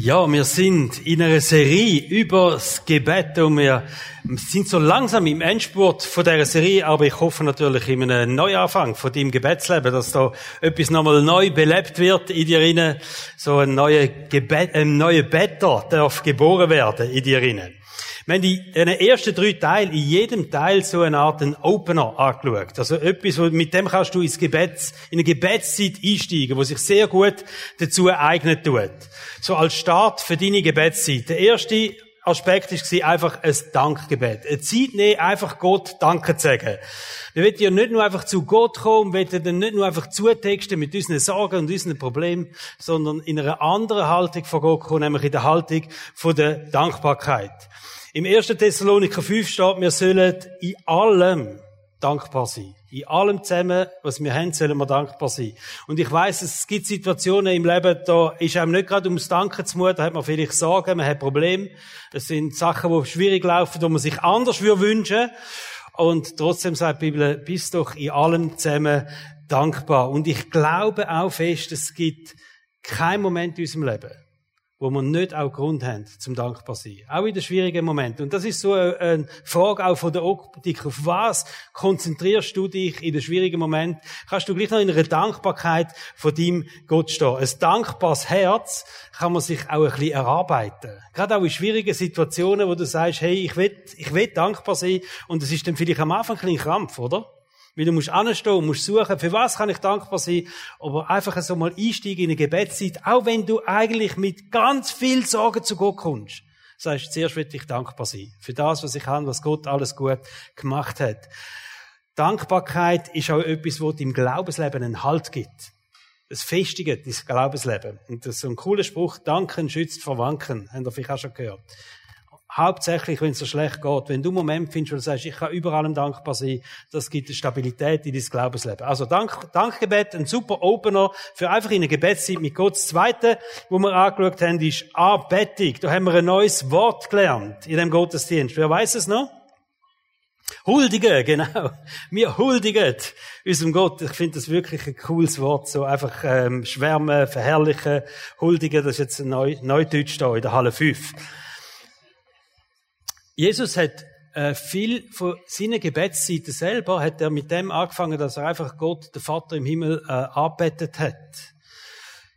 Ja, wir sind in einer Serie über das Gebet und wir sind so langsam im Endspurt von dieser Serie, aber ich hoffe natürlich in einem Neuanfang von deinem Gebetsleben, dass da etwas nochmal neu belebt wird in dir rein, so ein neuer Gebet, ein neuer Better darf geboren werden in dir rein. Wir haben in den ersten drei Teilen, in jedem Teil so eine Art einen Opener angeschaut. Also etwas, mit dem kannst du ins Gebets, in eine Gebetszeit einsteigen, wo sich sehr gut dazu eignet tut. So als Start für deine Gebetszeit. Der erste Aspekt war einfach ein Dankgebet. Eine Zeit nehmen, einfach Gott Danke zu sagen. Wir wollen ja nicht nur einfach zu Gott kommen, wir wollen dann nicht nur einfach zutexten mit unseren Sorgen und unseren Problemen, sondern in einer anderen Haltung von Gott kommen, nämlich in der Haltung von der Dankbarkeit. Im 1. Thessaloniker 5 steht, wir sollen in allem dankbar sein. In allem zusammen, was wir haben, sollen wir dankbar sein. Und ich weiss, es gibt Situationen im Leben, da ist einem nicht gerade ums Danken zu muten, da hat man vielleicht Sorgen, man hat Probleme. Es sind Sachen, die schwierig laufen, die man sich anders wünschen. Und trotzdem sagt die Bibel, bist doch in allem zusammen dankbar. Und ich glaube auch fest, es gibt keinen Moment in unserem Leben, wo wir nicht auch Grund haben zum dankbar sein. Auch in den schwierigen Momenten. Und das ist so eine Frage auch von der Optik. Auf was konzentrierst du dich in den schwierigen Momenten? Kannst du gleich noch in einer Dankbarkeit von deinem Gott stehen? Ein dankbares Herz kann man sich auch ein bisschen erarbeiten. Gerade auch in schwierigen Situationen, wo du sagst, hey, ich will, ich will dankbar sein. Und es ist dann vielleicht am Anfang ein kleiner Krampf, oder? Weil du musst anstehen, musst suchen, für was kann ich dankbar sein, aber einfach so mal einsteigen in eine Gebetszeit, auch wenn du eigentlich mit ganz viel Sorgen zu Gott kommst. Sagst, zuerst will ich dankbar sein. Für das, was ich habe, was Gott alles gut gemacht hat. Dankbarkeit ist auch etwas, wo im Glaubensleben einen Halt gibt. Es festigt das Glaubensleben. Und das ist so ein cooler Spruch, Danken schützt vor Wanken. Habt ihr vielleicht auch schon gehört hauptsächlich, wenn es so schlecht geht, wenn du einen Moment findest, wo du sagst, ich kann überall dankbar sein, das gibt eine Stabilität in dein Glaubensleben. Also Dank, Dankgebet, ein super Opener für einfach in eine Gebetszeit mit Gott. Das Zweite, wo wir angeschaut haben, ist Anbetung. Da haben wir ein neues Wort gelernt in dem Gottesdienst. Wer weiß es noch? Huldigen, genau. Wir huldigen unserem Gott. Ich finde das wirklich ein cooles Wort. So einfach ähm, schwärmen, verherrlichen, huldigen. Das ist jetzt ein Neu Neudeutsch da in der Halle 5. Jesus hat äh, viel von seiner Gebetsseite selber hat er mit dem angefangen, dass er einfach Gott, den Vater im Himmel, äh, arbeitet hat.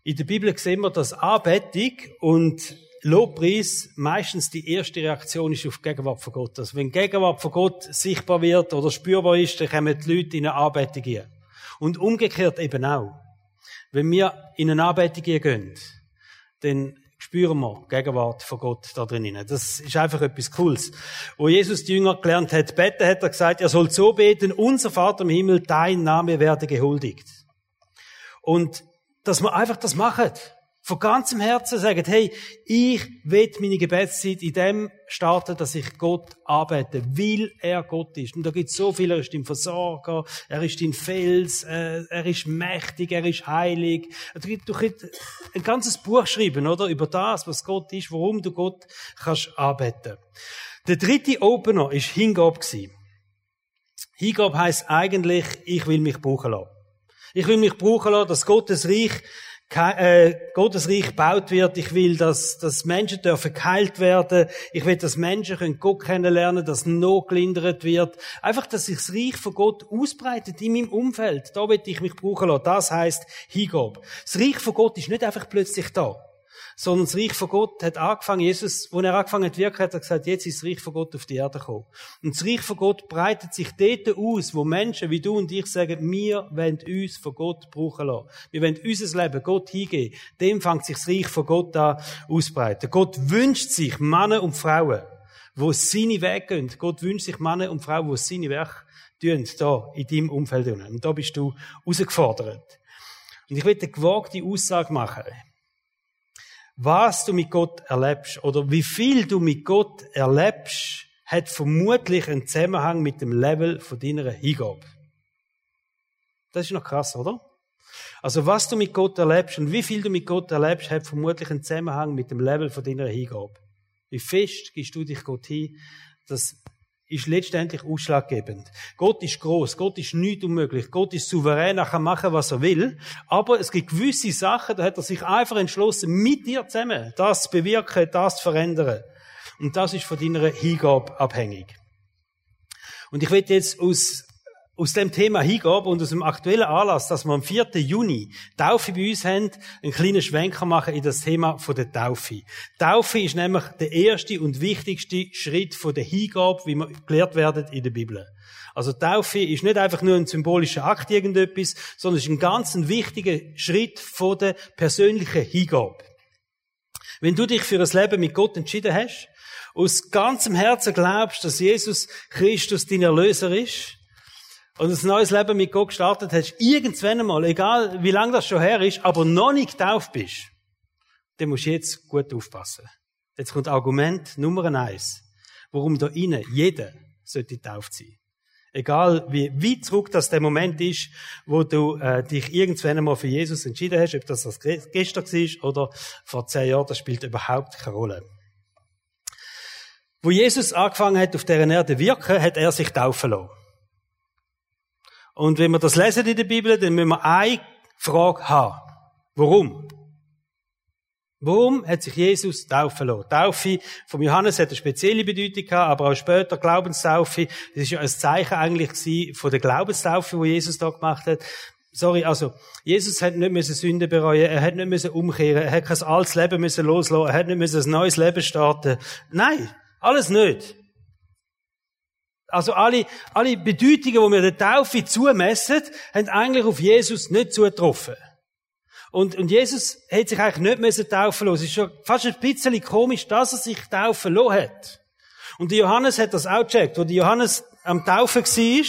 In der Bibel sehen wir, dass Anbetung und Lobpreis meistens die erste Reaktion ist auf die Gegenwart von Gott. Also wenn die Gegenwart von Gott sichtbar wird oder spürbar ist, dann kommen die Leute in eine Anbetung gehen. Und umgekehrt eben auch. Wenn wir in eine Anbetung gehen, dann spüren wir Gegenwart von Gott da drinnen. Das ist einfach etwas Cooles. Wo Jesus die Jünger gelernt hat, beten, hat er gesagt, er soll so beten, unser Vater im Himmel, dein Name werde gehuldigt. Und dass wir einfach das machen von ganzem Herzen sagen, hey, ich will meine Gebetszeit in dem starten, dass ich Gott arbeite, weil er Gott ist. Und da gibt es so viel, er ist dein Versorger, er ist dein Fels, äh, er ist mächtig, er ist heilig. Du kannst ein ganzes Buch schreiben, oder? Über das, was Gott ist, warum du Gott kannst arbeiten. Der dritte Opener ist Hingabe gewesen. Hingabe heisst eigentlich, ich will mich brauchen lassen. Ich will mich brauchen lassen, dass Gottes Reich äh, Gottes Reich gebaut wird. Ich will, dass, dass Menschen dürfen geheilt werden. Ich will, dass Menschen können Gott kennenlernen, dass Not gelindert wird. Einfach, dass sich das Reich von Gott ausbreitet in meinem Umfeld. Da will ich mich brauchen lassen. Das heißt Hingabe. Das Reich von Gott ist nicht einfach plötzlich da sondern das Reich von Gott hat angefangen, Jesus, wo er angefangen hat wirken, hat er gesagt, jetzt ist das Reich von Gott auf die Erde gekommen. Und das Reich von Gott breitet sich dort aus, wo Menschen wie du und ich sagen, wir wollen uns von Gott brauchen lassen. Wir wollen unser Leben Gott hingeben. Dem fängt sich das Reich von Gott an ausbreiten. Gott wünscht sich Männer und Frauen, wo seine Wege gehen. Gott wünscht sich Männer und Frauen, wo seine Werke tun, da in deinem Umfeld. Und da bist du herausgefordert. Und ich will eine gewagte Aussage machen was du mit Gott erlebst oder wie viel du mit Gott erlebst, hat vermutlich einen Zusammenhang mit dem Level von deiner Hingabe. Das ist noch krass, oder? Also was du mit Gott erlebst und wie viel du mit Gott erlebst, hat vermutlich einen Zusammenhang mit dem Level von deiner Hingabe. Wie fest gibst du dich Gott hin, dass ist letztendlich ausschlaggebend. Gott ist groß, Gott ist nicht unmöglich, Gott ist souverän, er kann machen, was er will. Aber es gibt gewisse Sachen, da hat er sich einfach entschlossen, mit dir zusammen das zu bewirken, das zu verändern. Und das ist von deiner Hingabe abhängig. Und ich will jetzt aus aus dem Thema Hingabe und aus dem aktuellen Anlass, dass wir am 4. Juni Taufe bei uns haben, einen kleinen Schwenker machen in das Thema der Taufe. Taufe ist nämlich der erste und wichtigste Schritt der Hingabe, wie wir gelehrt werden in der Bibel. Also Taufe ist nicht einfach nur ein symbolischer Akt irgendetwas, sondern es ist ein ganz wichtiger Schritt der persönlichen Hingabe. Wenn du dich für ein Leben mit Gott entschieden hast, aus ganzem Herzen glaubst, dass Jesus Christus dein Erlöser ist, und ein neues Leben mit Gott gestartet hast, irgendwann einmal, egal wie lange das schon her ist, aber noch nicht getauft bist, dann musst du jetzt gut aufpassen. Jetzt kommt Argument Nummer eins, warum da innen jeder sollte getauft sein. Egal wie weit zurück das der Moment ist, wo du äh, dich irgendwann einmal für Jesus entschieden hast, ob das, das gestern war oder vor zehn Jahren, das spielt überhaupt keine Rolle. Wo Jesus angefangen hat, auf dieser Erde zu wirken, hat er sich taufen lassen. Und wenn wir das lesen in der Bibel, dann müssen wir eine Frage haben. Warum? Warum hat sich Jesus taufen lassen? Taufe vom Johannes hat eine spezielle Bedeutung gehabt, aber auch später Glaubenstaufe. Das ist ja ein Zeichen eigentlich von der Glaubenstaufe, wo Jesus da gemacht hat. Sorry, also, Jesus hat nicht müssen Sünde bereuen, er hat nicht müssen umkehren, er hat kein altes Leben müssen loslassen, er hat nicht müssen ein neues Leben starten. Nein, alles nicht. Also alle, alle Bedeutungen, die wir der Taufe zumessen, haben eigentlich auf Jesus nicht zugetroffen. Und, und Jesus hat sich eigentlich nicht müssen taufen lassen. Es ist schon fast ein bisschen komisch, dass er sich taufen lassen hat. Und Johannes hat das auch gecheckt. Wo Johannes am Taufen war,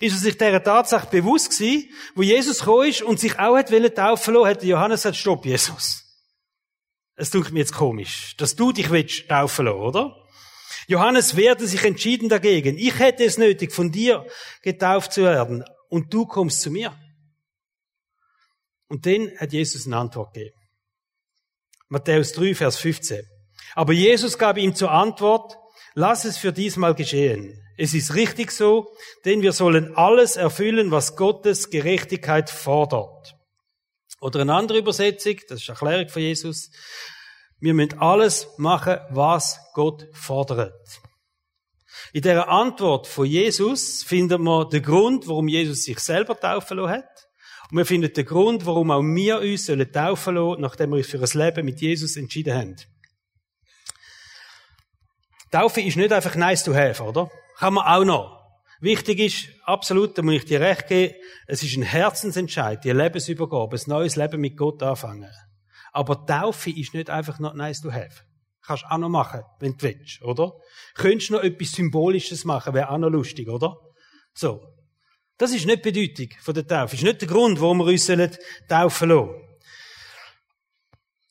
ist er sich dieser Tatsache bewusst gewesen, wo Jesus gekommen ist und sich auch hat taufen lassen, hat Johannes gesagt, stopp, Jesus. Es tut mir jetzt komisch, dass du dich willst taufen lassen, oder? Johannes wehrte sich entschieden dagegen. Ich hätte es nötig, von dir getauft zu werden und du kommst zu mir. Und dann hat Jesus eine Antwort gegeben. Matthäus 3, Vers 15. Aber Jesus gab ihm zur Antwort, lass es für diesmal geschehen. Es ist richtig so, denn wir sollen alles erfüllen, was Gottes Gerechtigkeit fordert. Oder eine andere Übersetzung, das ist eine Erklärung von Jesus. Wir müssen alles machen, was Gott fordert. In der Antwort von Jesus finden wir den Grund, warum Jesus sich selber taufen lassen hat. Und wir finden den Grund, warum auch wir uns sollen taufen lassen, nachdem wir uns für ein Leben mit Jesus entschieden haben. Taufe ist nicht einfach nice to have, oder? Kann man auch noch. Wichtig ist, absolut, da muss ich dir recht geben, es ist ein Herzensentscheid, die Lebensübergabe, ein neues Leben mit Gott anfangen. Aber Taufe ist nicht einfach noch nice to have. Kannst auch noch machen, wenn du willst, oder? Könntest noch etwas Symbolisches machen, wäre auch noch lustig, oder? So. Das ist nicht die Bedeutung von der Taufe. Das ist nicht der Grund, warum wir uns taufen lassen.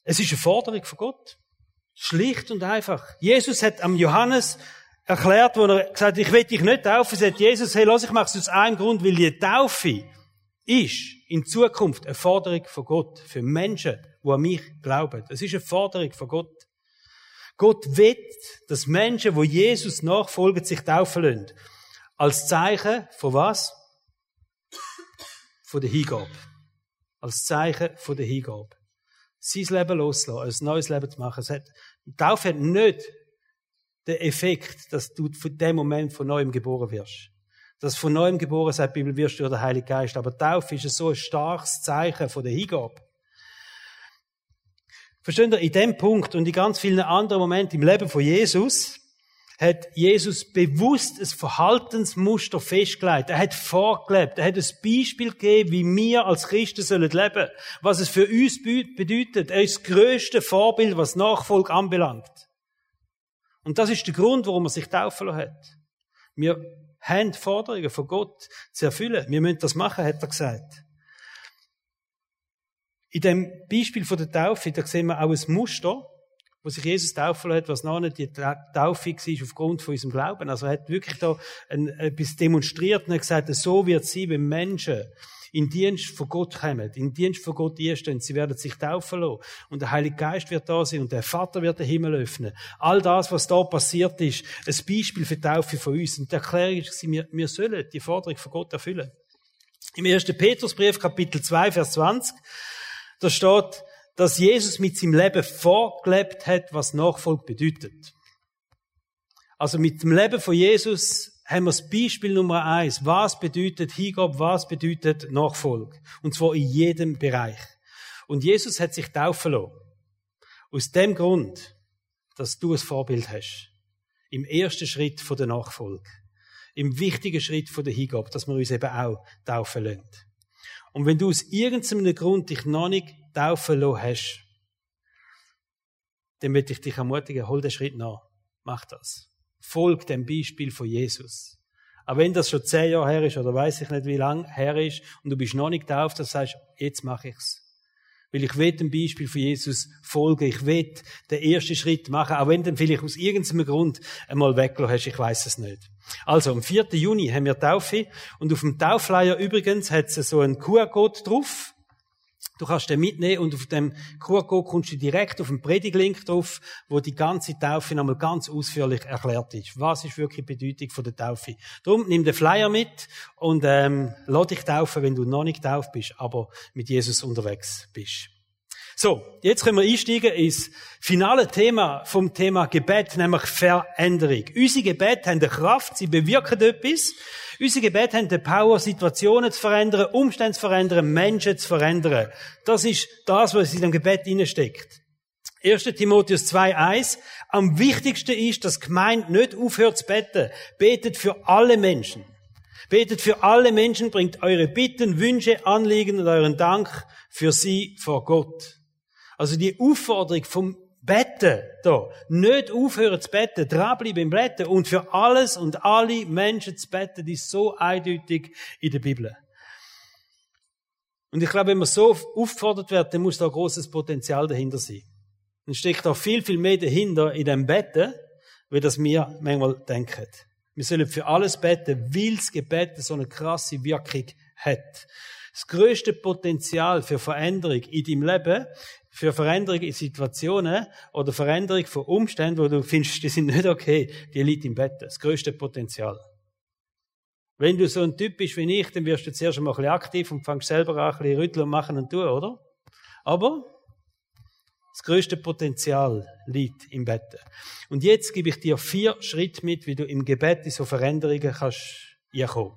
Es ist eine Forderung von Gott. Schlicht und einfach. Jesus hat am Johannes erklärt, wo er gesagt hat, ich will dich nicht taufen, sagt Jesus, hey, lass, ich mache es aus einem Grund, weil die Taufe ist in Zukunft eine Forderung von Gott für Menschen, die an mich glauben. Es ist eine Forderung von Gott. Gott will, dass Menschen, wo Jesus nachfolgen, sich taufen lassen. Als Zeichen von was? Von der Hingabe. Als Zeichen von der Hingabe. Sein Leben loslassen, ein neues Leben zu machen. Es hat, die Taufe hat nicht den Effekt, dass du von dem Moment von neuem geboren wirst dass von neuem geboren sagt, Bibel wirst du der Heilige Geist. Aber Taufe ist so ein starkes Zeichen von der Hingabe. Versteht ihr, in dem Punkt und in ganz vielen anderen Momenten im Leben von Jesus hat Jesus bewusst ein Verhaltensmuster festgelegt. Er hat vorgelebt. Er hat ein Beispiel gegeben, wie wir als Christen sollen leben. Was es für uns bedeutet. Er ist das größte Vorbild, was Nachfolge anbelangt. Und das ist der Grund, warum er sich taufen lassen hat. Wir haben Forderungen von Gott zu erfüllen. Wir müssen das machen, hat er gesagt. In dem Beispiel von der Taufe, da sehen wir auch ein Muster, wo sich Jesus taufen hat, was noch nicht die Taufe war aufgrund von unserem Glauben. Also er hat wirklich da ein, etwas demonstriert und hat gesagt, so wird es sein, wenn Menschen in Dienst von Gott kommen, in Dienst von Gott einstehen, sie werden sich taufen lassen. Und der Heilige Geist wird da sein und der Vater wird den Himmel öffnen. All das, was da passiert ist, ein Beispiel für die Taufe von uns. Und die Erklärung ist, wir, wir sollen die Forderung von Gott erfüllen. Im 1. Petrusbrief, Kapitel 2, Vers 20, da steht, dass Jesus mit seinem Leben vorgelebt hat, was Nachfolge bedeutet. Also mit dem Leben von Jesus haben wir das Beispiel Nummer eins. Was bedeutet Hingabe, was bedeutet Nachfolge? Und zwar in jedem Bereich. Und Jesus hat sich taufen lassen. Aus dem Grund, dass du ein Vorbild hast. Im ersten Schritt von der Nachfolge. Im wichtigen Schritt von der Hingabe, dass wir uns eben auch taufen lassen. Und wenn du aus irgendeinem Grund dich noch nicht taufen lassen hast, dann möchte ich dich ermutigen, hol den Schritt nach. Mach das. Folg dem Beispiel von Jesus. Auch wenn das schon zehn Jahre her ist oder weiß ich nicht wie lang her ist und du bist noch nicht getauft, dann sagst jetzt mache ich's. Weil ich will dem Beispiel von Jesus folgen. Ich will den ersten Schritt machen, auch wenn du vielleicht aus irgendeinem Grund einmal weggelassen hast. Ich weiß es nicht. Also, am 4. Juni haben wir Taufe und auf dem Taufleier übrigens hat es so einen QR-Code drauf. Du kannst den mitnehmen und auf dem QR-Code kommst du direkt auf den Prediglink drauf, wo die ganze Taufe nochmal ganz ausführlich erklärt ist. Was ist wirklich die Bedeutung von der Taufe? Darum nimm den Flyer mit und ähm, lass dich taufen, wenn du noch nicht tauft bist, aber mit Jesus unterwegs bist. So, jetzt können wir einsteigen ins finale Thema vom Thema Gebet, nämlich Veränderung. Unsere Gebete haben eine Kraft, sie bewirken etwas. Unsere Gebete haben die Power, Situationen zu verändern, Umstände zu verändern, Menschen zu verändern. Das ist das, was in dem Gebet steckt. 1. Timotheus 2,1. Am wichtigsten ist, dass Gemeinde nicht aufhört zu beten. Betet für alle Menschen. Betet für alle Menschen, bringt eure Bitten, Wünsche, Anliegen und euren Dank für sie vor Gott. Also die Aufforderung vom Betten da. Nicht aufhören zu betten, dranbleiben im Betten und für alles und alle Menschen zu betten, die ist so eindeutig in der Bibel. Und ich glaube, wenn man so aufgefordert wird, dann muss da großes Potenzial dahinter sein. Dann steckt da viel, viel mehr dahinter in dem Betten, wie das wir manchmal denken. Wir sollen für alles beten, weil das Gebet so eine krasse Wirkung hat. Das größte Potenzial für Veränderung in deinem Leben für Veränderung in Situationen oder Veränderung von Umständen, wo du findest, die sind nicht okay, die liegt im Bett. Das größte Potenzial. Wenn du so ein Typ bist wie ich, dann wirst du zuerst mal ein bisschen aktiv und fängst selber an, ein bisschen rütteln und machen und tun, oder? Aber das größte Potenzial liegt im Bett. Und jetzt gebe ich dir vier Schritte mit, wie du im Gebet in so Veränderungen kannst einkommen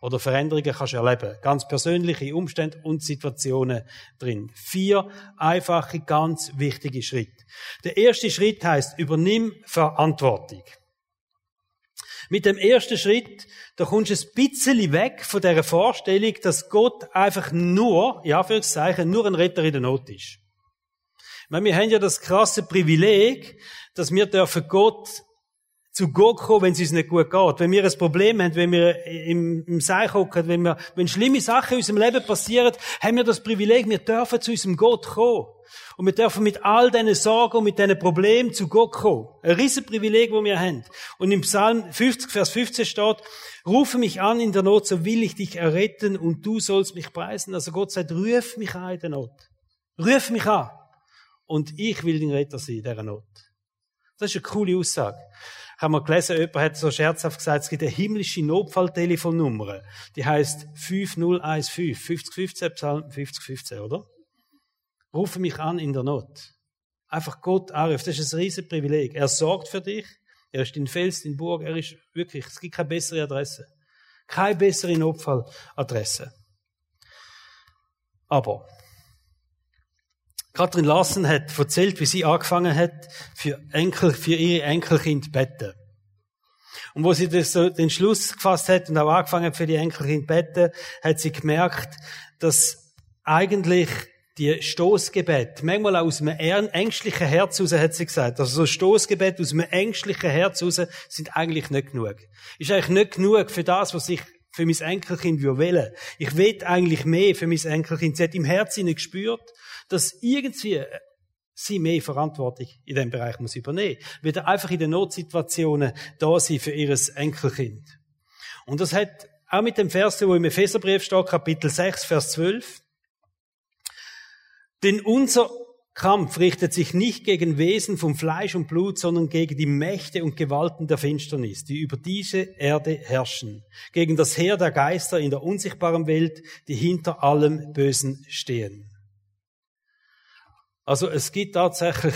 oder Veränderungen kannst erleben. Ganz persönliche Umstände und Situationen drin. Vier einfache, ganz wichtige Schritte. Der erste Schritt heißt, übernimm Verantwortung. Mit dem ersten Schritt, da kommst du ein bisschen weg von der Vorstellung, dass Gott einfach nur, ja, für Zeichen, nur ein Retter in der Not ist. Weil wir haben ja das krasse Privileg, dass wir dürfen Gott zu Gott kommen, wenn es uns nicht gut geht. Wenn wir ein Problem haben, wenn wir im, im Seich hocken, wenn wir, wenn schlimme Sachen in unserem Leben passieren, haben wir das Privileg, wir dürfen zu unserem Gott kommen. Und wir dürfen mit all diesen Sorgen und mit diesen Problemen zu Gott kommen. Ein riesen Privileg, wo wir haben. Und im Psalm 50, Vers 15 steht, rufe mich an in der Not, so will ich dich erretten und du sollst mich preisen. Also Gott sagt, ruf mich an in der Not. Ruf mich an. Und ich will dein Retter sein in dieser Not. Das ist eine coole Aussage haben wir gelesen, jemand hat so scherzhaft gesagt, es gibt eine himmlische Notfalltelefonnummer. Die heißt 5015, 5015, Psalm 5015, oder? Rufe mich an in der Not. Einfach Gott anrufen. Das ist ein riesen Privileg. Er sorgt für dich. Er ist in Fels, in Burg. Er ist wirklich, es gibt keine bessere Adresse. Keine bessere Notfalladresse. Aber, Katrin Larsen hat erzählt, wie sie angefangen hat, für Enkel, für ihre Enkelkind beten. Und wo sie das so den Schluss gefasst hat und auch angefangen hat, für die Enkelkind beten, hat sie gemerkt, dass eigentlich die Stoßgebet, manchmal auch aus einem ängstlichen Herz heraus, hat sie gesagt, also so Stoßgebet aus einem ängstlichen Herz heraus sind eigentlich nicht genug. Ist eigentlich nicht genug für das, was ich für mein Enkelkind will. Ich will eigentlich mehr für mein Enkelkind. Sie hat im Herzen gespürt, dass irgendwie sie mehr Verantwortung in diesem Bereich muss übernehmen. Wieder einfach in den Notsituationen da sein für ihres Enkelkind. Und das hat auch mit dem Vers, wo im Epheserbrief steht, Kapitel 6, Vers 12. Denn unser Kampf richtet sich nicht gegen Wesen vom Fleisch und Blut, sondern gegen die Mächte und Gewalten der Finsternis, die über diese Erde herrschen, gegen das Heer der Geister in der unsichtbaren Welt, die hinter allem Bösen stehen. Also es gibt tatsächlich,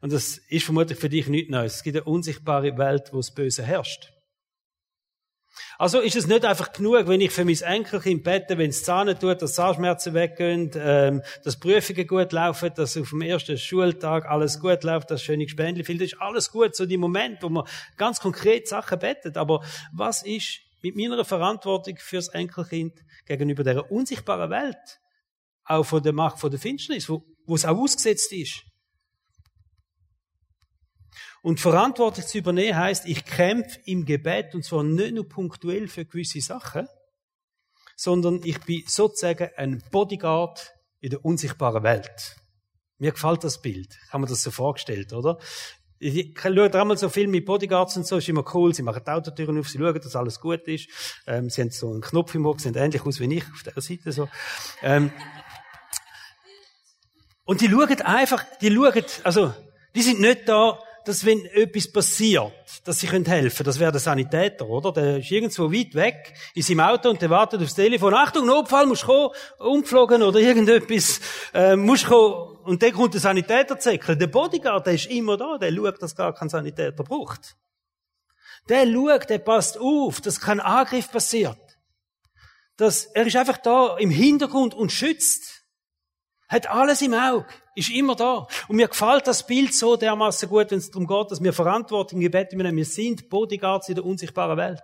und das ist vermutlich für dich nicht Neues, es gibt eine unsichtbare Welt, wo das Böse herrscht. Also ist es nicht einfach genug, wenn ich für mein Enkelkind bete, wenn es Zahnen tut, dass Zahnschmerzen weggehen, ähm, dass Prüfungen gut laufen, dass auf dem ersten Schultag alles gut läuft, dass schöne Gespendli viel, das ist alles gut, so die Momente, wo man ganz konkret Sachen betet. Aber was ist mit meiner Verantwortung fürs Enkelkind gegenüber der unsichtbaren Welt? Auch von der Macht von der Finsternis, wo, wo es auch ausgesetzt ist. Und Verantwortung zu übernehmen heißt, ich kämpfe im Gebet und zwar nicht nur punktuell für gewisse Sachen, sondern ich bin sozusagen ein Bodyguard in der unsichtbaren Welt. Mir gefällt das Bild. Ich habe mir das so vorgestellt, oder? Ich schaue einmal so viel mit Bodyguards und so, ist immer cool. Sie machen die Autotüren auf, sie schauen, dass alles gut ist. Ähm, sie haben so einen Knopf im Ohr, sehen ähnlich aus wie ich auf der Seite so. Ähm, und die schauen einfach, die schauen, also, die sind nicht da, dass wenn etwas passiert, dass sie helfen können. Das wäre der Sanitäter, oder? Der ist irgendwo weit weg, ist im Auto und der wartet aufs Telefon. Achtung, Notfall, musst kommen, umgeflogen oder irgendetwas, äh, musst kommen. Und dann kommt der Sanitäter zäckeln. Der Bodyguard, der ist immer da, der schaut, dass gar kein Sanitäter braucht. Der schaut, der passt auf, dass kein Angriff passiert. Dass, er ist einfach da im Hintergrund und schützt. Hat alles im Auge, ist immer da. Und mir gefällt das Bild so dermaßen gut, wenn es darum geht, dass wir Verantwortung im Gebet übernehmen. Wir sind Bodyguards in der unsichtbaren Welt.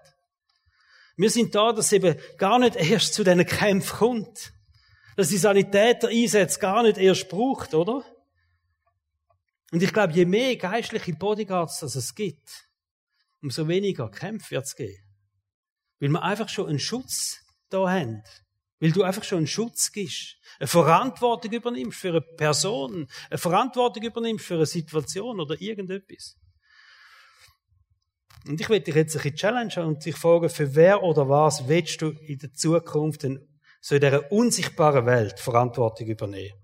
Wir sind da, dass eben gar nicht erst zu diesen Kämpfen kommt. Dass die Sanitäter einsetzt gar nicht erst braucht, oder? Und ich glaube, je mehr geistliche Bodyguards das es gibt, umso weniger Kämpfe wird es geben. Weil wir einfach schon einen Schutz da haben. Weil du einfach schon einen Schutz gibst, eine Verantwortung übernimmst für eine Person, eine Verantwortung übernimmst für eine Situation oder irgendetwas. Und ich werde dich jetzt ein bisschen challengen und dich fragen, für wer oder was willst du in der Zukunft in so in dieser unsichtbaren Welt Verantwortung übernehmen?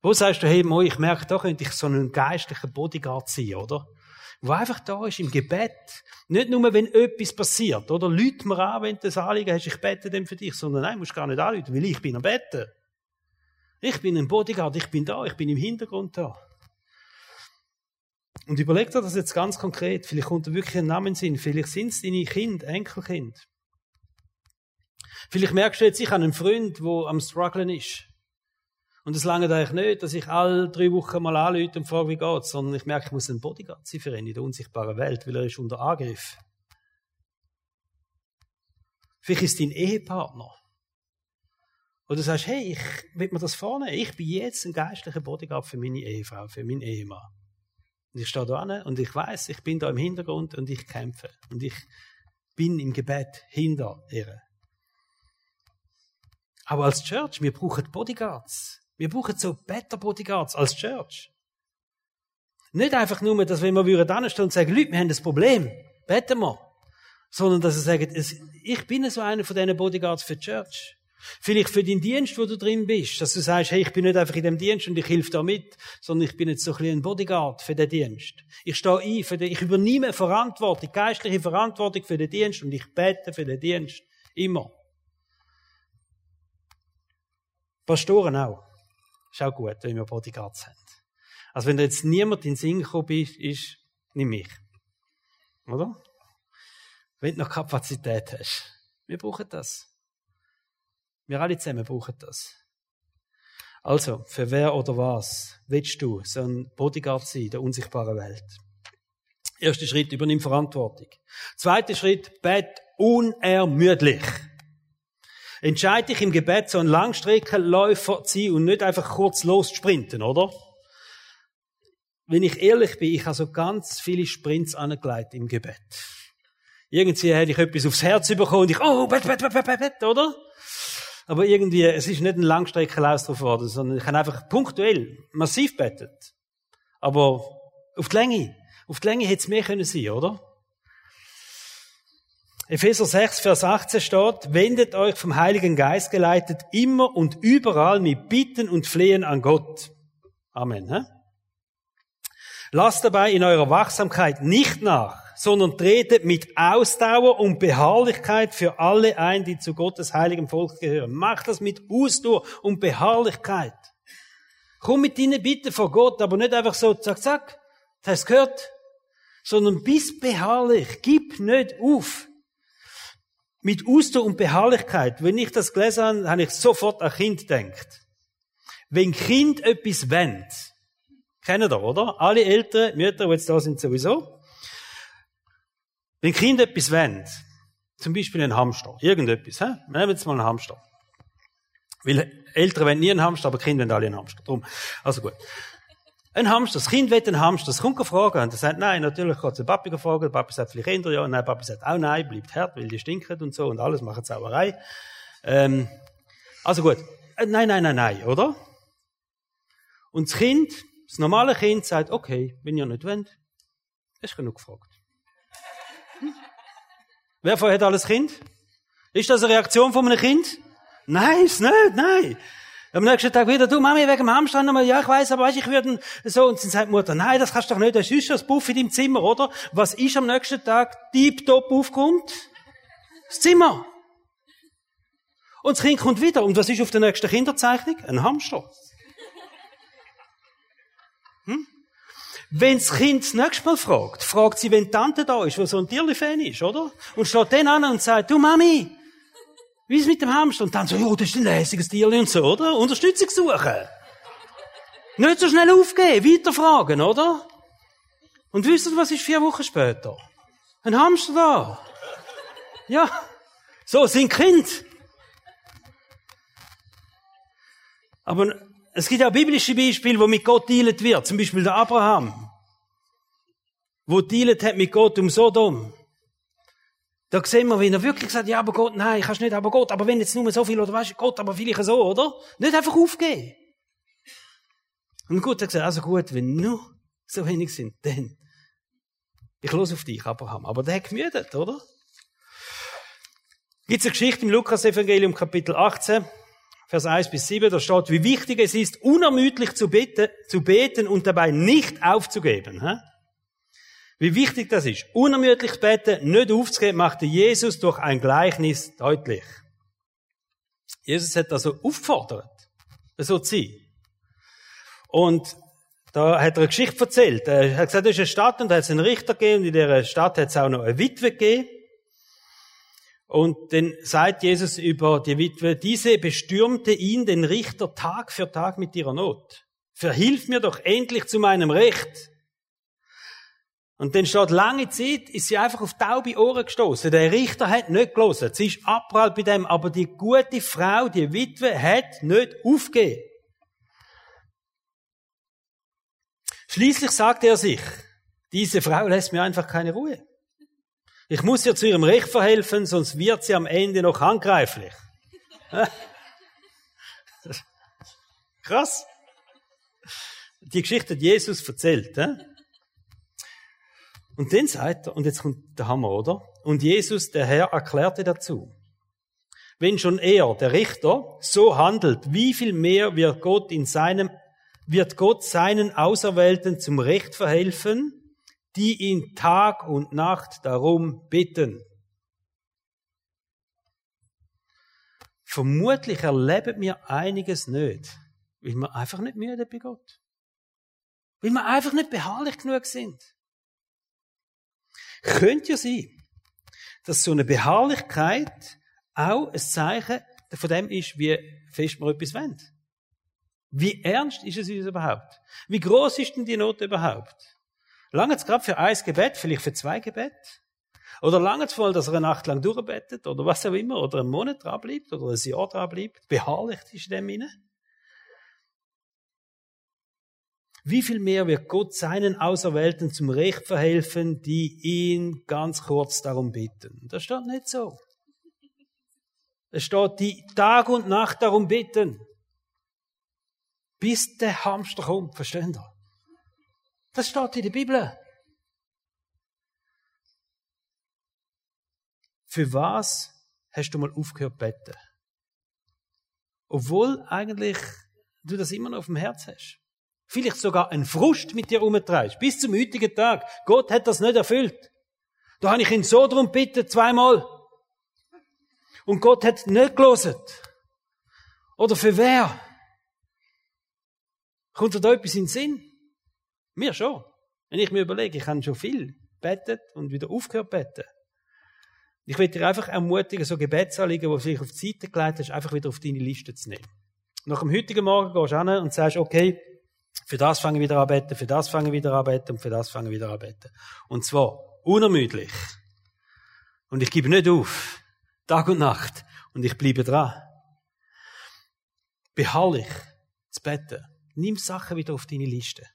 Wo sagst du, hey, Mo, ich merke, da könnte ich so ein geistlicher Bodyguard sein, oder? Wo einfach da ist im Gebet nicht nur, wenn etwas passiert, oder? Lüt mir an, wenn du das Anliegen hast, ich bete dem für dich, sondern nein, musst gar nicht anrufen, weil ich bin am Betten. Ich bin ein Bodyguard, ich bin da, ich bin im Hintergrund da. Und überleg dir das jetzt ganz konkret. Vielleicht kommt da wirklich ein Name in Sinn. Vielleicht sind es deine Kind, Enkelkind. Vielleicht merkst du jetzt, ich habe einen Freund, der am struggeln ist. Und es lange eigentlich nicht, dass ich alle drei Wochen mal anrufe und frage, wie geht's, sondern ich merke, ich muss ein Bodyguard sein für ihn in der unsichtbaren Welt, weil er ist unter Angriff. Vielleicht ist dein Ehepartner. Oder du sagst, hey, ich will mir das vornehmen. Ich bin jetzt ein geistlicher Bodyguard für meine Ehefrau, für meinen Ehemann. Und ich stehe da an und ich weiß, ich bin da im Hintergrund und ich kämpfe. Und ich bin im Gebet hinter ihr. Aber als Church, wir brauchen Bodyguards. Wir brauchen so Better Bodyguards als Church. Nicht einfach nur, dass wenn wir würden stehen und sagen, Leute, wir haben das Problem, beten wir. Sondern, dass sie sagen, ich bin so einer von diesen Bodyguards für die Church. Vielleicht für den Dienst, wo du drin bist, dass du sagst, hey, ich bin nicht einfach in dem Dienst und ich helfe da mit, sondern ich bin jetzt so ein bisschen ein Bodyguard für den Dienst. Ich stehe ein für den, ich übernehme Verantwortung, geistliche Verantwortung für den Dienst und ich bete für den Dienst. Immer. Pastoren auch. Ist auch gut, wenn wir Bodyguards haben. Also wenn da jetzt niemand in den Sinn gekommen ist, ist nicht mich. Oder? Wenn du noch Kapazität hast. Wir brauchen das. Wir alle zusammen brauchen das. Also, für wer oder was willst du so ein Bodyguard sein in der unsichtbaren Welt? Erster Schritt, übernimm Verantwortung. Zweiter Schritt, bet unermüdlich. Entscheide dich im Gebet, so ein Langstreckenläufer zu sein und nicht einfach kurz lossprinten, oder? Wenn ich ehrlich bin, ich habe so ganz viele Sprints angelegt im Gebet. Irgendwie hätte ich etwas aufs Herz bekommen und ich, oh, bet, bet, bet, bet, bet, oder? Aber irgendwie, es ist nicht ein Langstreckenlauf drauf geworden, sondern ich habe einfach punktuell, massiv bettet. Aber auf die Länge. Auf die Länge hätte es mehr können sein, oder? Epheser 6, Vers 18 steht, wendet euch vom Heiligen Geist geleitet immer und überall mit Bitten und Flehen an Gott. Amen. He? Lasst dabei in eurer Wachsamkeit nicht nach, sondern tretet mit Ausdauer und Beharrlichkeit für alle ein, die zu Gottes heiligem Volk gehören. Macht das mit Ausdauer und Beharrlichkeit. Komm mit deinen Bitten vor Gott, aber nicht einfach so, zack, zack, das hast gehört, sondern bist beharrlich, gib nicht auf. Mit Ausdauer und Beharrlichkeit. Wenn ich das gelesen habe, habe ich sofort an Kind gedacht. Wenn Kind etwas wendet, kennen ihr, oder? Alle Eltern, Mütter, die jetzt da sind sowieso. Wenn Kind etwas wollen, zum Beispiel ein Hamster, irgendetwas, hä? wir jetzt mal einen Hamster. Weil Eltern wollen nie einen Hamster, aber Kinder wollen alle einen Hamster. Drum. Also gut. Ein Hamster, das Kind will einen Hamster, das kommt fragen und er sagt, nein, natürlich kann es den Papi fragen, der Papi sagt vielleicht Kinder, ja, nein, Papi sagt auch nein, bleibt hart, weil die stinken und so und alles, machen Zauberei. Ähm, also gut. Nein, nein, nein, nein, oder? Und das Kind, das normale Kind sagt, okay, wenn ihr nicht wollt, ist genug gefragt. Wer von hat alles Kind? Ist das eine Reaktion von einem Kind? Nein, ist nicht, nein. Am nächsten Tag wieder, du Mami, wegen dem Hamster nochmal, ja, ich weiß, aber weißt, ich würde so, und dann sagt Mutter, nein, das kannst du doch nicht, das ist das Buff in deinem Zimmer, oder? Was ist am nächsten Tag tiptop aufkommt? Das Zimmer. Und das Kind kommt wieder. Und was ist auf der nächsten Kinderzeichnung? Ein Hamster. Hm? Wenn das Kind das nächste Mal fragt, fragt sie, wenn die Tante da ist, wo so ein Tierli-Fan ist, oder? Und steht dann an und sagt, du Mami, wie ist mit dem Hamster? Und dann so, ja, das ist ein lässiges Tierli und so, oder? Unterstützung suchen. Nicht so schnell aufgeben, weiterfragen, oder? Und wisst ihr, was ist vier Wochen später? Ein Hamster da. Ja. So sind Kind. Aber es gibt auch biblische Beispiele, wo mit Gott dealet wird. Zum Beispiel der Abraham. Wo dealet hat mit Gott um Sodom. Da sehen wir, wie er wirklich sagt, ja, aber Gott, nein, kannst nicht, aber Gott, aber wenn jetzt nur so viel, oder weißt du, Gott, aber vielleicht so, oder? Nicht einfach aufgeben. Und Gott hat gesagt, also gut, wenn nur so wenig sind, dann, ich los auf dich, Abraham. Aber der hat gemüdet, oder? Gibt es eine Geschichte im Lukas-Evangelium, Kapitel 18, Vers 1 bis 7, da steht, wie wichtig es ist, unermüdlich zu beten, zu beten und dabei nicht aufzugeben. He? Wie wichtig das ist. Unermüdlich beten, nicht aufzugeben, machte Jesus durch ein Gleichnis deutlich. Jesus hat also aufgefordert, so zu sein. Und da hat er eine Geschichte erzählt. Er hat gesagt, das ist eine Stadt und da hat es einen Richter gegeben und in dieser Stadt hat es auch noch eine Witwe gegeben. Und dann sagt Jesus über die Witwe, diese bestürmte ihn, den Richter, Tag für Tag mit ihrer Not. Verhilf mir doch endlich zu meinem Recht. Und dann steht, lange Zeit ist sie einfach auf taube Ohren gestoßen. Der Richter hat nicht gelesen. Sie ist abprallt bei dem, aber die gute Frau, die Witwe, hat nicht aufgegeben. Schließlich sagt er sich, diese Frau lässt mir einfach keine Ruhe. Ich muss ihr zu ihrem Recht verhelfen, sonst wird sie am Ende noch handgreiflich. Krass. Die Geschichte hat Jesus erzählt. He? Und dann sagt er, und jetzt kommt der Hammer, oder? Und Jesus, der Herr, erklärte dazu, wenn schon er, der Richter, so handelt, wie viel mehr wird Gott in seinem, wird Gott seinen Auserwählten zum Recht verhelfen, die ihn Tag und Nacht darum bitten. Vermutlich erleben wir einiges nicht, weil wir einfach nicht müde bei Gott. Weil wir einfach nicht beharrlich genug sind. Könnte ja sein, dass so eine Beharrlichkeit auch ein Zeichen von dem ist, wie fest man etwas wollen. Wie ernst ist es uns überhaupt? Wie groß ist denn die Not überhaupt? Lange es gerade für ein Gebet, vielleicht für zwei Gebet? Oder lange es voll, dass er eine Nacht lang durchbettet? Oder was auch immer? Oder einen Monat dran bleibt? Oder ein Jahr dran bleibt? Beharrlich ist in dem inne? Wie viel mehr wird Gott seinen Auserwählten zum Recht verhelfen, die ihn ganz kurz darum bitten? Das steht nicht so. Es steht, die Tag und Nacht darum bitten. Bis der Hamster kommt, verstehen ihr? Das steht in der Bibel. Für was hast du mal aufgehört zu beten? Obwohl eigentlich du das immer noch auf dem Herz hast. Vielleicht sogar ein Frust mit dir umtreibst. Bis zum heutigen Tag. Gott hat das nicht erfüllt. Da habe ich ihn so drum bitten, zweimal. Und Gott hat nicht gelesen. Oder für wer? Kommt dir da etwas in den Sinn? Mir schon. Wenn ich mir überlege, ich habe schon viel bettet und wieder aufgehört beten. Ich will dir einfach ermutigen, so Gebetsanliegen, die du vielleicht auf die Seite gelegt hast, einfach wieder auf deine Liste zu nehmen. Nach dem heutigen Morgen gehst du hin und sagst, okay, für das fange ich wieder an beten, für das fange ich wieder an beten und für das fange ich wieder an beten. Und zwar unermüdlich. Und ich gebe nicht auf. Tag und Nacht. Und ich bleibe dran. Beharrlich zu beten. Nimm Sachen wieder auf deine Liste.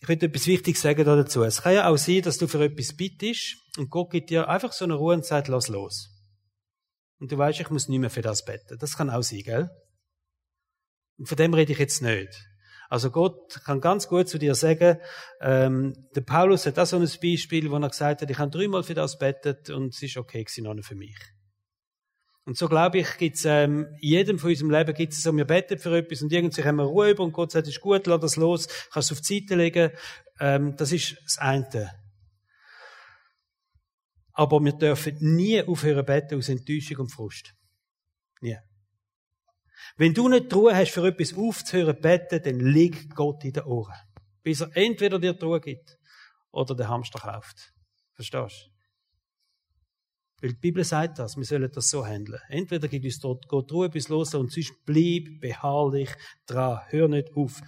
Ich will etwas Wichtiges sagen dazu. Es kann ja auch sein, dass du für etwas bittest und Gott gibt dir einfach so eine Ruhe und sagt, lass los. Und du weißt, ich muss nicht mehr für das beten. Das kann auch sein, gell? Und von dem rede ich jetzt nicht. Also Gott kann ganz gut zu dir sagen, ähm, der Paulus hat auch so ein Beispiel, wo er gesagt hat, ich habe dreimal für das betet und es ist okay gewesen, für mich. Und so glaube ich, gibt's ähm, in jedem von unserem Leben gibt es so, wir beten für etwas und irgendwie haben wir Ruhe über und Gott sagt, ist gut, lass das los, kannst auf die Seite legen. Ähm, das ist das eine. Aber wir dürfen nie aufhören beten aus Enttäuschung und Frust. Nie. Wenn du nicht die Ruhe hast, für etwas aufzuhören beten, dann liegt Gott in den Ohren. Bis er entweder dir die Ruhe gibt oder den Hamster kauft. Verstehst du? Weil die Bibel sagt das, wir sollen das so handeln. Entweder gibt uns dort Gott Ruhe bis los und sonst bleib beharrlich dran. Hör nicht auf.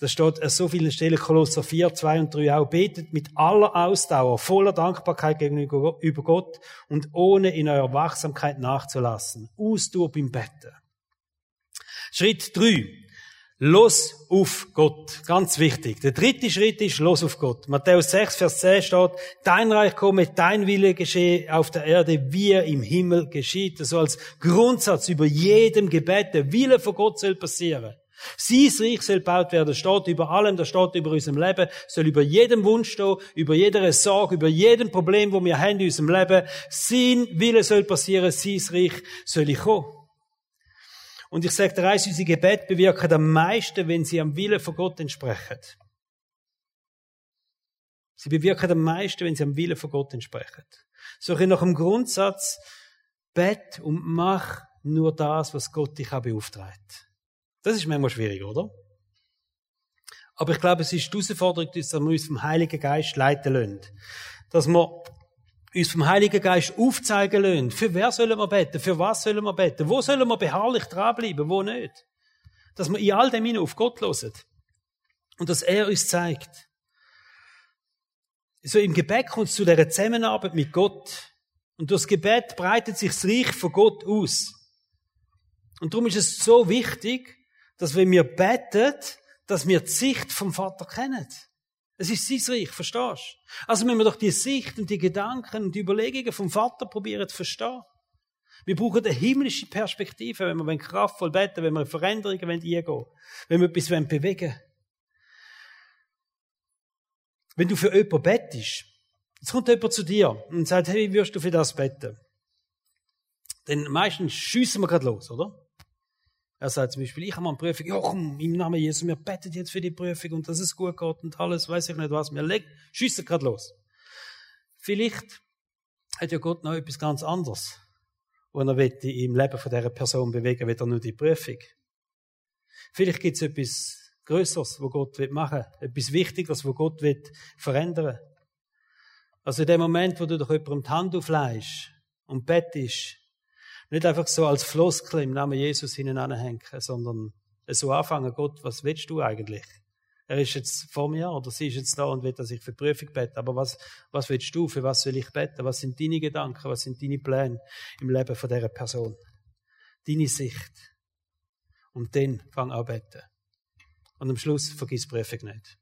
Da steht an so vielen Stellen, Kolosser 4, 2 und 3 auch, betet mit aller Ausdauer, voller Dankbarkeit gegenüber Gott und ohne in eurer Wachsamkeit nachzulassen. Ausdauer beim Betten. Schritt 3. Los auf Gott. Ganz wichtig. Der dritte Schritt ist Los auf Gott. Matthäus 6, Vers 10 steht, Dein Reich komme, dein Wille geschehe auf der Erde, wie er im Himmel geschieht. Das soll als Grundsatz über jedem Gebet. Der Wille von Gott soll passieren. Sein Reich soll gebaut werden. Steht über allem, das steht über unserem Leben, soll über jedem Wunsch stehen, über jeder Sorge, über jedem Problem, wo wir haben in unserem Leben. Sein Wille soll passieren, sein Reich soll ich kommen. Und ich sage dir eins, unsere Gebete bewirken am meisten, wenn sie am Willen von Gott entsprechen. Sie bewirken am meisten, wenn sie am Willen von Gott entsprechen. So nach dem Grundsatz, bet und mach nur das, was Gott dich auch beauftragt. Das ist manchmal schwierig, oder? Aber ich glaube, es ist die Herausforderung, dass wir uns vom Heiligen Geist leiten lassen. Dass wir uns vom Heiligen Geist aufzeigen lassen, für wer sollen wir beten, für was sollen wir beten, wo sollen wir beharrlich dranbleiben, wo nicht. Dass wir in all dem auf Gott hören. Und dass er uns zeigt. So im Gebet kommt es zu dieser Zusammenarbeit mit Gott. Und durch das Gebet breitet sich das Reich von Gott aus. Und darum ist es so wichtig, dass wenn wir beten, dass wir die Sicht vom Vater kennen. Es ist sein Reich, verstehst du? Also müssen wir doch die Sicht und die Gedanken und die Überlegungen vom Vater probieren zu verstehen. Wir brauchen eine himmlische Perspektive, wenn wir kraftvoll beten, wenn wir Veränderungen eingehen wenn wir etwas bewegen wollen. Wenn du für jemanden bettest, jetzt kommt jemand zu dir und sagt, hey, wie wirst du für das beten? Dann meistens schiessen wir gerade los, oder? Er sagt zum Beispiel, ich habe mal eine Prüfung, komm, im Namen Jesus, wir beten jetzt für die Prüfung und dass es gut geht und alles, weiß ich nicht was, wir legen, schiessen gerade los. Vielleicht hat ja Gott noch etwas ganz anderes, was er will im Leben von dieser Person bewegen will, nur die Prüfung. Vielleicht gibt es etwas Größeres, wo Gott will machen, etwas Wichtigeres, wo Gott will verändern. Also in dem Moment, wo du doch jemandem die Hand aufleihst und bettest, nicht einfach so als Floskel im Namen Jesus hineinhängen, sondern so anfangen, Gott, was willst du eigentlich? Er ist jetzt vor mir oder sie ist jetzt da und will, dass ich für Prüfung bete. Aber was, was willst du? Für was soll ich beten? Was sind deine Gedanken? Was sind deine Pläne im Leben von dieser Person? Deine Sicht. Und dann fang an beten. Und am Schluss vergiss Prüfung nicht.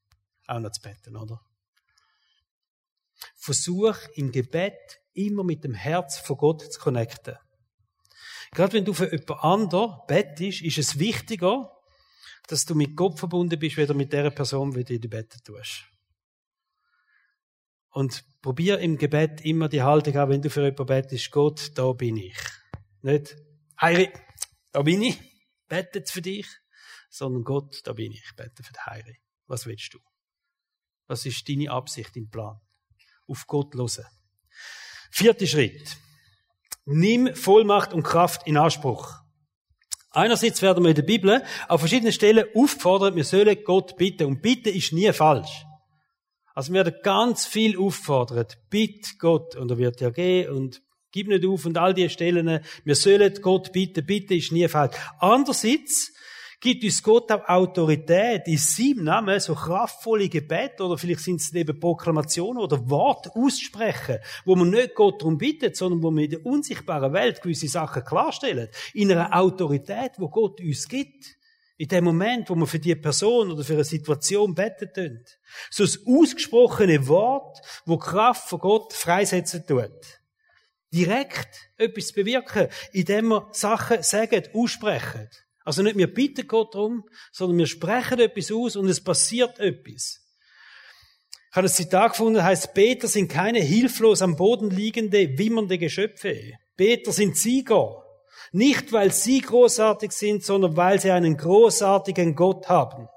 Auch noch zu beten, oder? Versuch im Gebet immer mit dem Herz von Gott zu connecten. Gerade wenn du für jemand anderen bettest, ist es wichtiger, dass du mit Gott verbunden bist, weder mit der Person, wie du betten tust. Und probier im Gebet immer die Haltung an, wenn du für jemanden bettest, Gott, da bin ich. Nicht, Heiri, da bin ich, betet für dich, sondern Gott, da bin ich, bete für Heiri. Was willst du? Was ist deine Absicht, dein Plan? Auf Gott hören. Vierter Schritt. Nimm Vollmacht und Kraft in Anspruch. Einerseits werden wir in der Bibel auf verschiedenen Stellen aufgefordert, wir sollen Gott bitten. Und bitten ist nie falsch. Also wir werden ganz viel aufgefordert. Bitt Gott. Und er wird ja gehen und gib nicht auf und all diese Stellen. Wir sollen Gott bitten. Bitten ist nie falsch. Andererseits gibt uns Gott auch Autorität, in seinem Namen so kraftvolle Gebete oder vielleicht sind es eben Proklamationen oder Worte aussprechen, wo man nicht Gott darum bittet, sondern wo wir in der unsichtbaren Welt gewisse Sachen klarstellen. In einer Autorität, wo Gott uns gibt. In dem Moment, wo man für die Person oder für eine Situation beten tun. So ein ausgesprochene Wort, wo Kraft von Gott freisetzen tut. Direkt etwas bewirken, indem wir Sachen sagen, aussprechen. Also nicht wir bitten Gott darum, sondern wir sprechen etwas aus und es passiert etwas. Ich habe ein Zitat gefunden, heißt, Beter sind keine hilflos am Boden liegende, wimmernde Geschöpfe. Beter sind Sieger. Nicht, weil sie großartig sind, sondern weil sie einen großartigen Gott haben.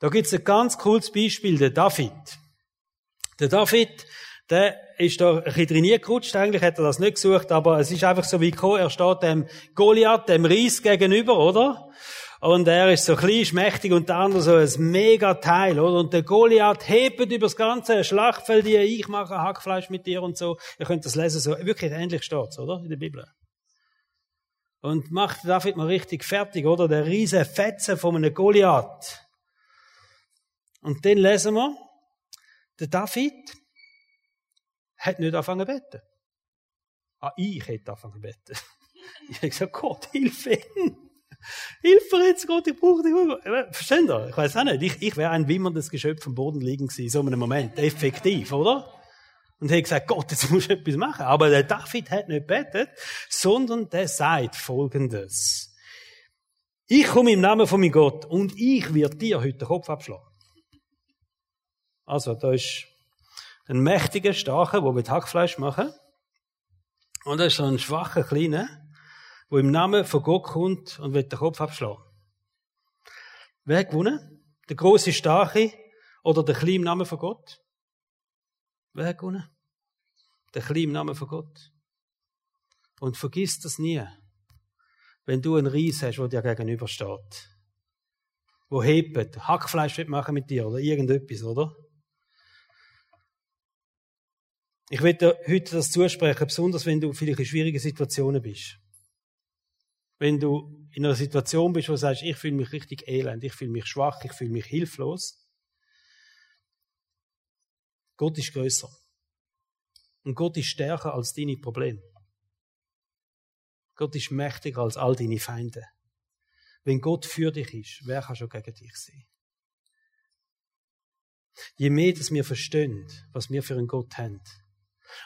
Da gibt es ein ganz cooles Beispiel, der David. Der David, der ist da ein bisschen reingerutscht. Eigentlich hätte er das nicht gesucht, aber es ist einfach so wie gekommen. Er steht dem Goliath, dem Ries gegenüber, oder? Und er ist so klein, schmächtig und der andere so ein mega Teil, oder? Und der Goliath hebt über das ganze Schlachtfeld, die ich mache Hackfleisch mit dir und so. Ihr könnt das lesen, so wirklich ähnlich steht's, oder? In der Bibel. Und macht David mal richtig fertig, oder? Der riese Fetzen von einem Goliath. Und dann lesen wir, der David, hat nicht angefangen zu beten. Ah, ich hätte angefangen zu beten. Ich habe gesagt, Gott, hilf ihm. Hilf mir jetzt, Gott, ich brauche dich. Verstehen Sie? Ich weiß auch nicht. Ich, ich wäre ein wimmerndes Geschöpf am Boden liegen gewesen, so einem Moment. Effektiv, oder? Und hätte gesagt, Gott, jetzt musst du etwas machen. Aber der David hat nicht betet, sondern der sagt Folgendes. Ich komme im Namen von meinem Gott und ich werde dir heute den Kopf abschlagen. Also, da ist ein mächtiger, starker, der mit Hackfleisch machen. Und da ist so ein schwacher, kleiner, der im Namen von Gott kommt und wird den Kopf abschlagen. Wer gewonnen? Der große, starke oder der kleine im Namen von Gott? Wer gewonnen? Der kleine im Namen von Gott. Und vergiss das nie. Wenn du einen Ries hast, der dir gegenübersteht. Wo hebt, Hackfleisch wird machen mit dir oder irgendetwas, oder? Ich will dir heute das zusprechen, besonders wenn du vielleicht in schwierigen Situationen bist. Wenn du in einer Situation bist, wo du sagst, ich fühle mich richtig elend, ich fühle mich schwach, ich fühle mich hilflos. Gott ist größer. Und Gott ist stärker als deine Probleme. Gott ist mächtiger als all deine Feinde. Wenn Gott für dich ist, wer kann schon gegen dich sein? Je mehr, dass wir verstehen, was wir für einen Gott haben,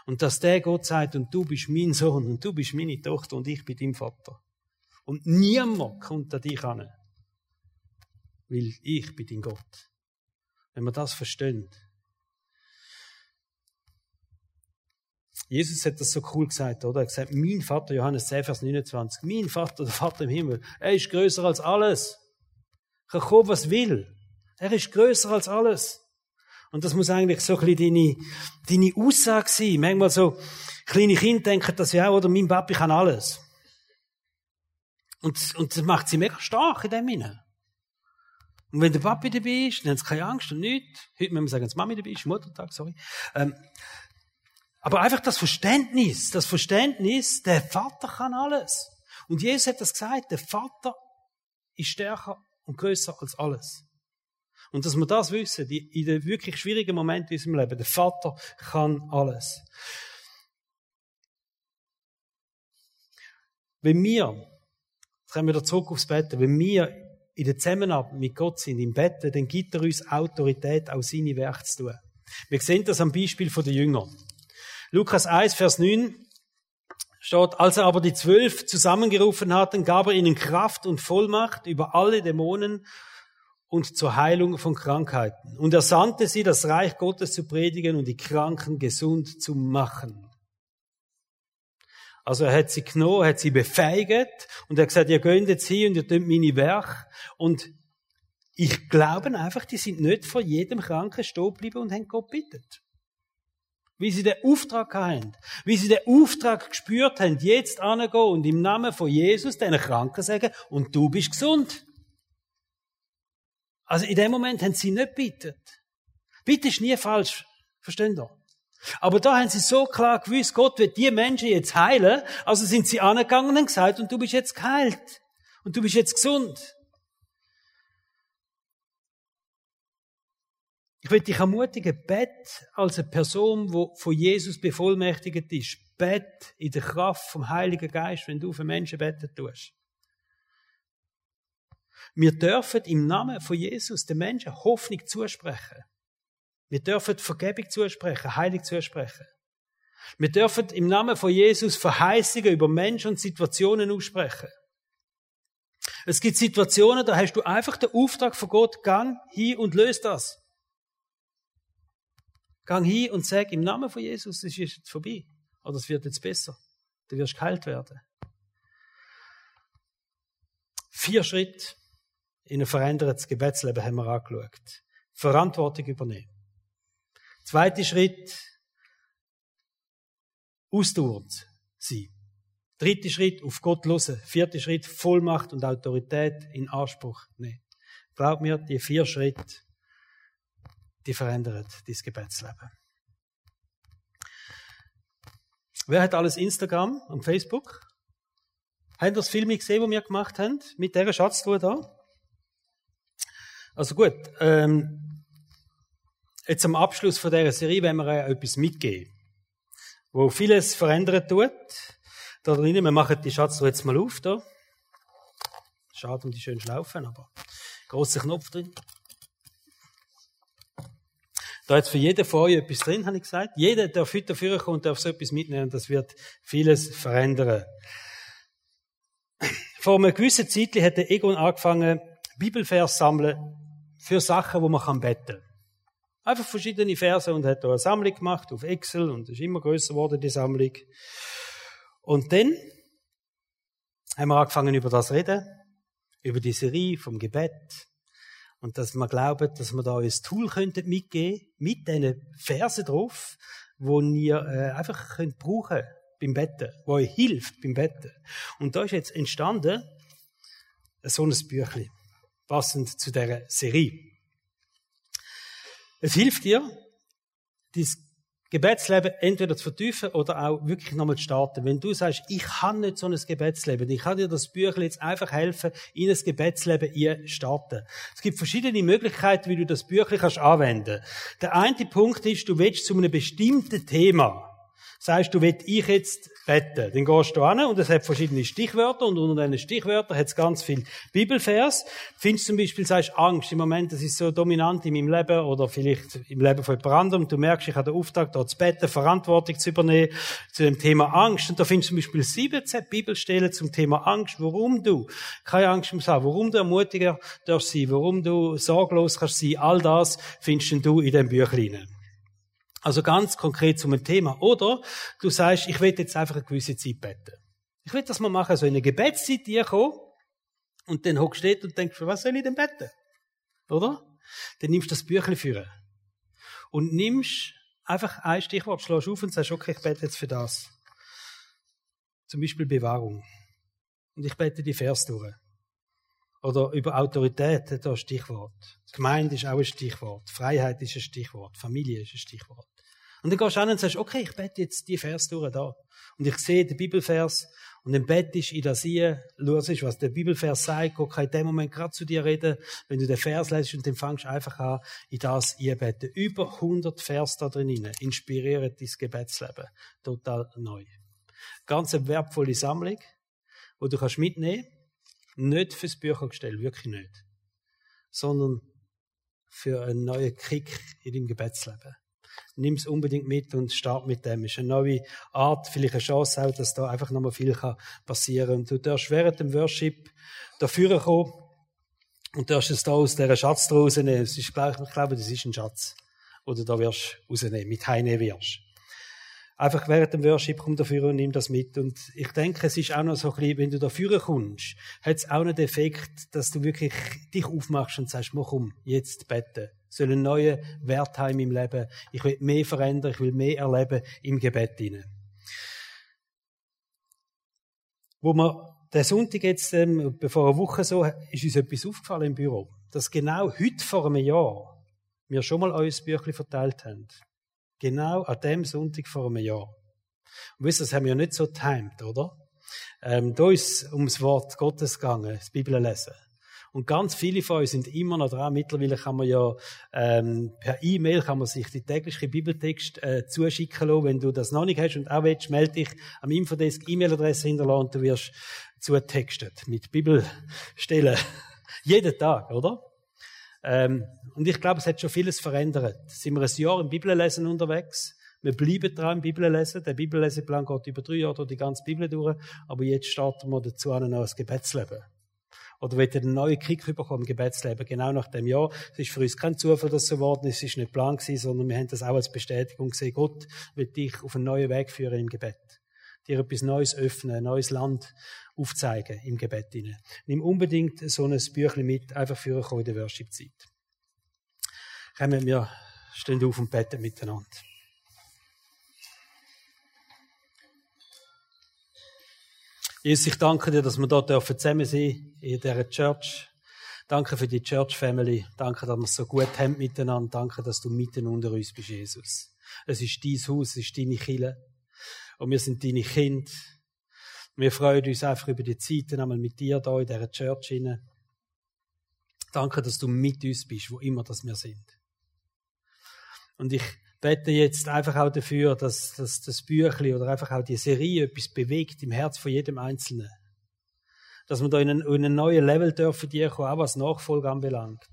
und dass der Gott sagt, und du bist mein Sohn, und du bist meine Tochter, und ich bin dein Vater. Und niemand kommt an dich an. Weil ich bin dein Gott. Wenn wir das verstehen. Jesus hat das so cool gesagt, oder? Er hat gesagt, mein Vater, Johannes 10, Vers 29, mein Vater, der Vater im Himmel, er ist größer als alles. Kann kommen, was will. Er ist größer als alles. Und das muss eigentlich so ein bisschen deine, deine Aussage sein. Manchmal so, kleine Kinder denken das ja auch, oder mein Papi kann alles. Und, und das macht sie mega stark in dem Sinne. Und wenn der Papi dabei ist, dann haben sie keine Angst und nichts. Heute müssen wir sagen, dass Mami dabei ist, Muttertag, sorry. Ähm, aber einfach das Verständnis, das Verständnis, der Vater kann alles. Und Jesus hat das gesagt, der Vater ist stärker und größer als alles. Und dass wir das wissen, in den wirklich schwierigen Momenten in unserem Leben, der Vater kann alles. Wenn wir, jetzt kommen wir wieder zurück aufs Bett, wenn wir in der Zusammenarbeit mit Gott sind, im Bett, dann gibt er uns Autorität, auch seine Werke zu tun. Wir sehen das am Beispiel der Jünger. Lukas 1, Vers 9 steht, als er aber die zwölf zusammengerufen hatten, gab er ihnen Kraft und Vollmacht über alle Dämonen und zur Heilung von Krankheiten. Und er sandte sie, das Reich Gottes zu predigen und die Kranken gesund zu machen. Also er hat sie genommen, hat sie befähigt und er hat gesagt, ihr geht jetzt hier und ihr tut meine Werk. Und ich glaube einfach, die sind nicht vor jedem Kranken stehen geblieben und haben Gott bittet wie sie den Auftrag haben, wie sie den Auftrag gespürt haben, jetzt angehen und im Namen von Jesus den Kranken sagen, und du bist gesund. Also in dem Moment haben sie nicht bittet. Bitte ist nie falsch. Verstehen ihr? Aber da haben sie so klar gewusst, Gott wird die Menschen jetzt heilen. Also sind sie angegangen und haben gesagt, und du bist jetzt geheilt. Und du bist jetzt gesund. Ich will dich ermutigen, bett als eine Person, die von Jesus bevollmächtigt ist. Bett in der Kraft vom Heiligen Geist, wenn du für Menschen beten tust. Wir dürfen im Namen von Jesus den Menschen Hoffnung zusprechen. Wir dürfen Vergebung zusprechen, Heilig zusprechen. Wir dürfen im Namen von Jesus Verheißungen über Menschen und Situationen aussprechen. Es gibt Situationen, da hast du einfach den Auftrag von Gott, gang hin und löst das. Gang hin und sag im Namen von Jesus, es ist jetzt vorbei. Oder es wird jetzt besser. Du wirst geheilt werden. Vier Schritte in ein verändertes Gebetsleben haben wir angeschaut. Verantwortung übernehmen. Zweiter Schritt, ausdauernd sein. Dritter Schritt, auf Gott hören. Vierter Schritt, Vollmacht und Autorität in Anspruch nehmen. Glaub mir, die vier Schritte die verändert dein Gebetsleben. Wer hat alles Instagram und Facebook? Haben das Film gesehen, was wir gemacht haben? Mit dieser Schatztruhe da? Also gut, ähm, jetzt am Abschluss von dieser Serie werden wir euch etwas mitgeben, wo vieles verändern tut. Da drinnen, wir machen die Schatztruhe jetzt mal auf, da. Schade um die schönen Schlaufen, aber großer Knopf drin. Da ist für jeden von euch etwas drin, habe ich gesagt. Jeder, der heute dafür kommt, darf so etwas mitnehmen. Das wird vieles verändern. Vor einer gewissen Zeit hat der Egon angefangen, Bibelvers sammeln für Sachen, wo man kann beten. Einfach verschiedene Verse und hat da eine Sammlung gemacht auf Excel und ist immer größer geworden, die Sammlung. Und dann haben wir angefangen über das reden, über die Serie vom Gebet, und dass wir glauben, dass wir da ein Tool könnten mitgeben, mit diesen Versen drauf, wo ihr äh, einfach könnt brauchen beim Betten, wo euch hilft beim Betten. Und da ist jetzt entstanden so ein Büchlein, passend zu dieser Serie. Es hilft dir, dein Gebetsleben entweder zu vertiefen oder auch wirklich nochmal zu starten. Wenn du sagst, ich kann nicht so ein Gebetsleben, ich kann dir das Büchlein jetzt einfach helfen, in ein Gebetsleben zu starten. Es gibt verschiedene Möglichkeiten, wie du das Büchlein kannst anwenden. Der eine Punkt ist, du willst zu einem bestimmten Thema sagst du, will ich jetzt beten? Dann gehst du an und es hat verschiedene Stichwörter und unter diesen Stichwörtern hat es ganz viel Bibelvers. Findest zum Beispiel, sagst Angst. Im Moment, das ist so dominant in meinem Leben oder vielleicht im Leben von jemand anderem. Du merkst, ich habe den Auftrag, da zu beten, Verantwortung zu übernehmen zu dem Thema Angst. Und da findest du zum Beispiel 17 Bibelstellen zum Thema Angst, warum du keine Angst mehr haben, warum du ermutiger darfst sein, warum du sorglos kannst sein. All das findest du in dem Büchlein. Also ganz konkret zum Thema. Oder du sagst, ich will jetzt einfach eine gewisse Zeit beten. Ich will das mal machen, so in eine Gebetszeit hier kommen und dann hockst du und denkst, für was soll ich denn beten? Oder? Dann nimmst du das Büchlein führen und nimmst einfach ein Stichwort, schlägst auf und sagst, okay, ich bete jetzt für das. Zum Beispiel Bewahrung. Und ich bete die Vers durch. Oder über Autorität, da ein Stichwort. Gemeinde ist auch ein Stichwort. Freiheit ist ein Stichwort. Familie ist ein Stichwort. Und dann gehst du an und sagst, okay, ich bete jetzt die Vers durch da. Und ich sehe den Bibelvers und dann bettest in das hier, schaust, was der Bibelvers sagt, Gott kann in dem Moment gerade zu dir reden, wenn du den Vers lesest und dann fangst du einfach an, in das einbeten. Über 100 Vers da drin inspirieren dein Gebetsleben. Total neu. Ganz eine wertvolle Sammlung, wo du kannst mitnehmen nicht fürs Büchergestell, wirklich nicht. Sondern für einen neuen Kick in deinem Gebetsleben. Nimm es unbedingt mit und start mit dem. Es ist eine neue Art, vielleicht eine Chance auch, dass da einfach nochmal viel passieren kann. Und du darfst während dem Worship dafür kommen und darfst es da aus dieser Schatz rausnehmen. Es ist, ich glaube, das ist ein Schatz. Oder da wirst rausnehmen, mit heimnehmen wirst einfach während dem Worship komm dafür und nimm das mit. Und ich denke, es ist auch noch so ein bisschen, wenn du dafür kommst, hat es auch den Effekt, dass du wirklich dich aufmachst und sagst, mach um, jetzt beten. Soll einen neuen Wert haben im Leben. Ich will mehr verändern, ich will mehr erleben im Gebet hinein. Wo wir der Sonntag jetzt, ähm, bevor eine Woche so, ist uns etwas aufgefallen im Büro. Dass genau heute vor einem Jahr wir schon mal euer Büchlein verteilt haben. Genau an dem Sonntag vor einem Jahr. Und wisst ihr, das haben wir ja nicht so timed, oder? Ähm, da ist ums Wort Gottes gegangen, das Bibel lesen. Und ganz viele von uns sind immer noch dran. Mittlerweile kann man ja ähm, per E-Mail kann man sich die täglichen Bibeltext äh, zuschicken lassen. Wenn du das noch nicht hast und auch willst, melde dich am Infodesk E-Mail-Adresse hinterlassen und du wirst zutextet mit Bibelstellen. Jeden Tag, oder? Ähm, und ich glaube, es hat schon vieles verändert. Sind wir ein Jahr im Bibellesen unterwegs? Wir bleiben dran im Bibellesen. Der Bibelleseplan geht über drei Jahre durch die ganze Bibel durch. Aber jetzt starten wir dazu an ein neues Gebetsleben. Oder ihr einen neuen Kick bekommen im Gebetsleben? Genau nach dem Jahr. Es ist für uns kein Zufall, dass es so geworden ist. Es ist nicht Plan gewesen, sondern wir haben das auch als Bestätigung gesehen. Gott wird dich auf einen neuen Weg führen im Gebet. Dir etwas Neues öffnen, ein neues Land aufzeigen im Gebet hinein. Nimm unbedingt so ein Büchlein mit, einfach für euch in der Worship-Zeit. Kommen wir, stehen auf und beten miteinander. Jesus, ich danke dir, dass wir dort zusammen sind in dieser Church. Danke für die Church Family. Danke, dass wir es so gut haben miteinander. Danke, dass du mitten unter uns bist, Jesus. Es ist dein Haus, es ist deine Kille. Und wir sind deine Kinder. Wir freuen uns einfach über die Zeiten einmal mit dir da in dieser Church. Rein. Danke, dass du mit uns bist, wo immer das wir sind. Und ich bete jetzt einfach auch dafür, dass, dass das Büchlein oder einfach auch die Serie etwas bewegt im Herz von jedem Einzelnen. Dass wir da in einen, in einen neuen Level dürfen kommen, auch was Nachfolge anbelangt.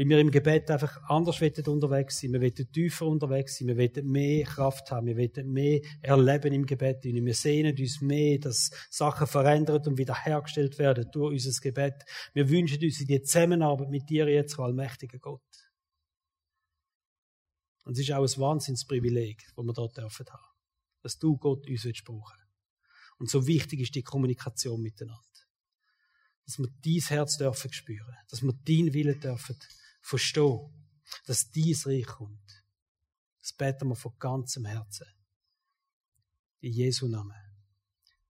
Weil wir im Gebet einfach anders unterwegs sein. Wir wollen tiefer unterwegs sein. Wir wollen mehr Kraft haben. Wir wollen mehr erleben im Gebet. Wir sehnen uns mehr, dass Sachen verändert und wiederhergestellt werden durch unser Gebet. Wir wünschen uns in die Zusammenarbeit mit dir jetzt, allmächtiger Gott. Und es ist auch ein Wahnsinnsprivileg, das wir dort dürfen haben. Dass du Gott uns willst. Und so wichtig ist die Kommunikation miteinander. Dass wir dein Herz dürfen spüren. Dass wir deinen Willen dürfen verstehen, dass dies Reich kommt. Das beten wir von ganzem Herzen. In Jesu Namen.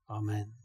Amen.